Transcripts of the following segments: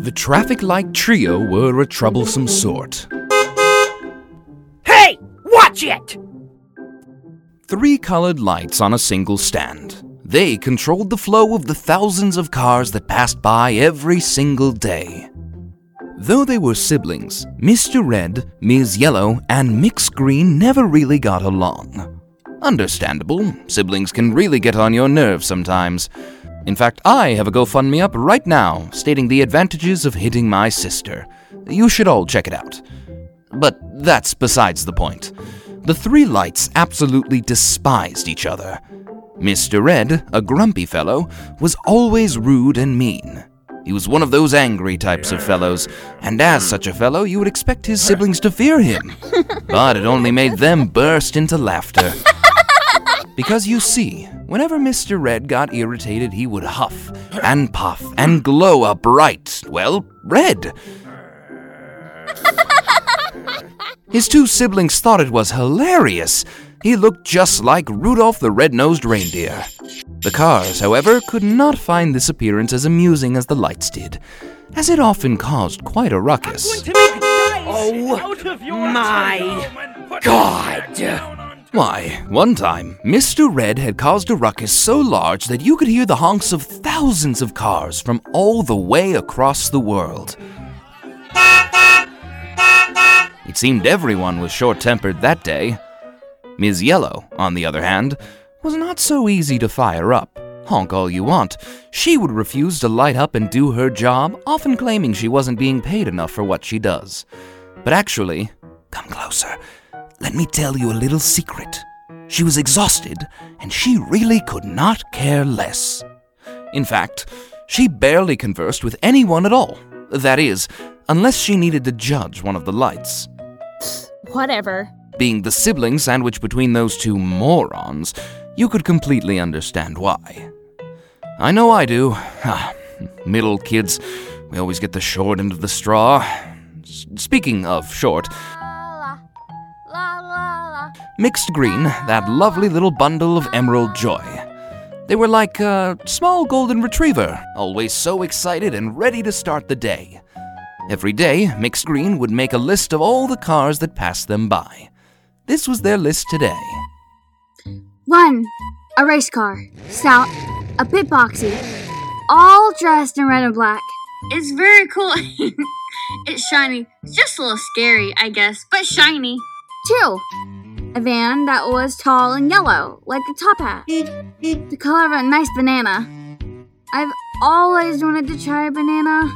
The traffic light trio were a troublesome sort. Hey, watch it! Three colored lights on a single stand. They controlled the flow of the thousands of cars that passed by every single day. Though they were siblings, Mr. Red, Ms. Yellow, and Mx. Green never really got along. Understandable, siblings can really get on your nerves sometimes. In fact, I have a GoFundMe up right now stating the advantages of hitting my sister. You should all check it out. But that's besides the point. The three lights absolutely despised each other. Mr. Red, a grumpy fellow, was always rude and mean. He was one of those angry types of fellows, and as such a fellow, you would expect his siblings to fear him. But it only made them burst into laughter. Because you see, whenever Mr. Red got irritated, he would huff and puff and glow a bright, well, red. His two siblings thought it was hilarious. He looked just like Rudolph the Red-Nosed Reindeer. The cars, however, could not find this appearance as amusing as the lights did, as it often caused quite a ruckus. Oh my god! Why, one time, Mr. Red had caused a ruckus so large that you could hear the honks of thousands of cars from all the way across the world. It seemed everyone was short tempered that day. Ms. Yellow, on the other hand, was not so easy to fire up. Honk all you want. She would refuse to light up and do her job, often claiming she wasn't being paid enough for what she does. But actually, come closer. Let me tell you a little secret. She was exhausted, and she really could not care less. In fact, she barely conversed with anyone at all. That is, unless she needed to judge one of the lights. Whatever. Being the sibling sandwiched between those two morons, you could completely understand why. I know I do. Ah, middle kids, we always get the short end of the straw. S- speaking of short, Mx. Green, that lovely little bundle of emerald joy. They were like a small golden retriever, always so excited and ready to start the day. Every day, Mx. Green would make a list of all the cars that passed them by. This was their list today. One, a race car. Stout, a pit boxy. All dressed in red and black. It's very cool. it's shiny. It's just a little scary, I guess, but shiny. Two, a van that was tall and yellow, like a top hat. The color of a nice banana. I've always wanted to try a banana.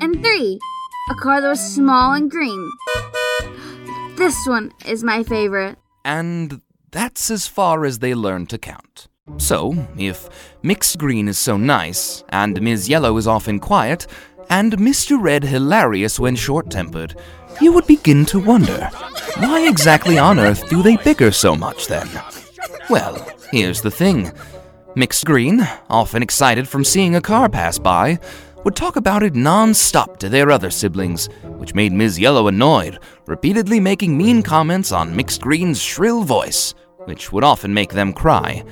And three, a car that was small and green. This one is my favorite. And that's as far as they learned to count. So, if Mx. Green is so nice, and Ms. Yellow is often quiet, and Mr. Red hilarious when short tempered, you would begin to wonder why exactly on earth do they bicker so much then? Well, here's the thing Mx. Green, often excited from seeing a car pass by, would talk about it non stop to their other siblings, which made Ms. Yellow annoyed, repeatedly making mean comments on Mx. Green's shrill voice, which would often make them cry,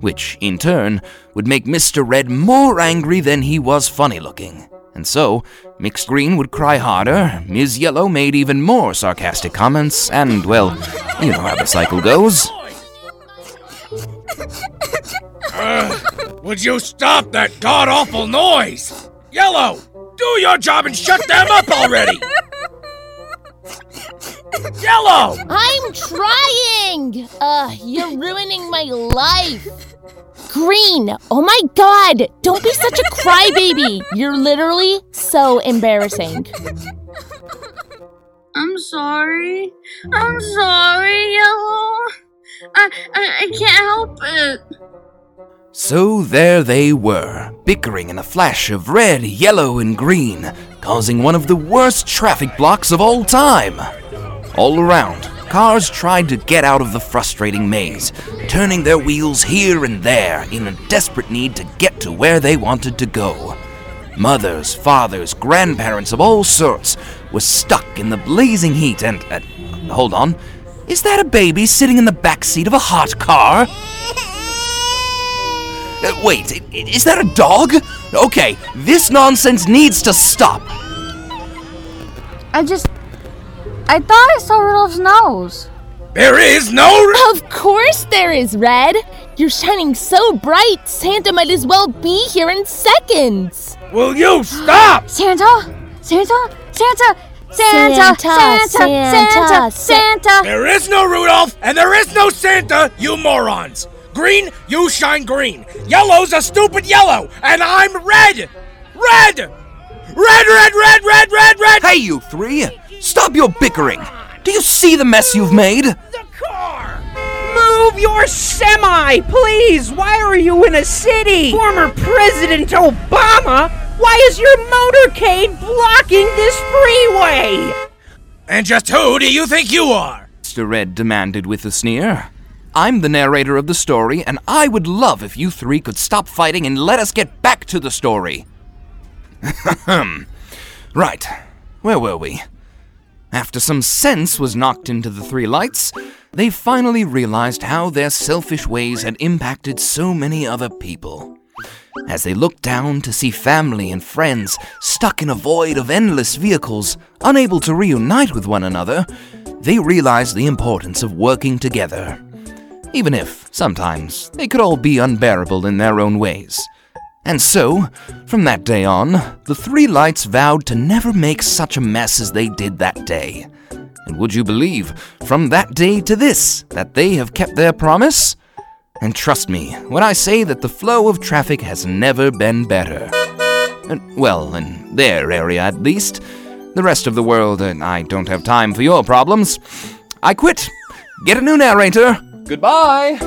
which, in turn, would make Mr. Red more angry than he was funny looking. And so, Mx. Green would cry harder, Ms. Yellow made even more sarcastic comments, and, well, you know how the cycle goes. Uh, would you stop that god awful noise? Yellow, do your job and shut them up already! Yellow! I'm trying! Uh, you're ruining my life. Green, oh my god, don't be such a crybaby. You're literally so embarrassing. I'm sorry. I'm sorry, Yellow. I, I, I can't help it. So there they were, bickering in a flash of red, yellow, and green, causing one of the worst traffic blocks of all time. All around, cars tried to get out of the frustrating maze, turning their wheels here and there in a desperate need to get to where they wanted to go. Mothers, fathers, grandparents of all sorts were stuck in the blazing heat and. Uh, hold on. Is that a baby sitting in the back seat of a hot car? Uh, wait, is that a dog? Okay, this nonsense needs to stop. I just. I thought I saw Rudolph's nose. There is no. Of course there is, Red. You're shining so bright, Santa might as well be here in seconds. Will you stop? Santa? Santa? Santa? Santa! Santa, Santa! Santa, Santa! Santa! There is no Rudolph, and there is no Santa, you morons. Green, you shine green. Yellow's a stupid yellow, and I'm red. Red! Red, red, red, red, red, red! Hey, you three! Stop your bickering! Do you see the mess you've made? The car! Move your semi, please! Why are you in a city? Former President Obama? Why is your motorcade blocking this freeway? And just who do you think you are? Mr. Red demanded with a sneer. I'm the narrator of the story, and I would love if you three could stop fighting and let us get back to the story. right, where were we? After some sense was knocked into the three lights, they finally realized how their selfish ways had impacted so many other people. As they looked down to see family and friends stuck in a void of endless vehicles, unable to reunite with one another, they realized the importance of working together. Even if, sometimes, they could all be unbearable in their own ways. And so, from that day on, the three lights vowed to never make such a mess as they did that day. And would you believe, from that day to this, that they have kept their promise? And trust me when I say that the flow of traffic has never been better. Uh, well, in their area at least. The rest of the world, uh, I don't have time for your problems. I quit. Get a new narrator. Goodbye.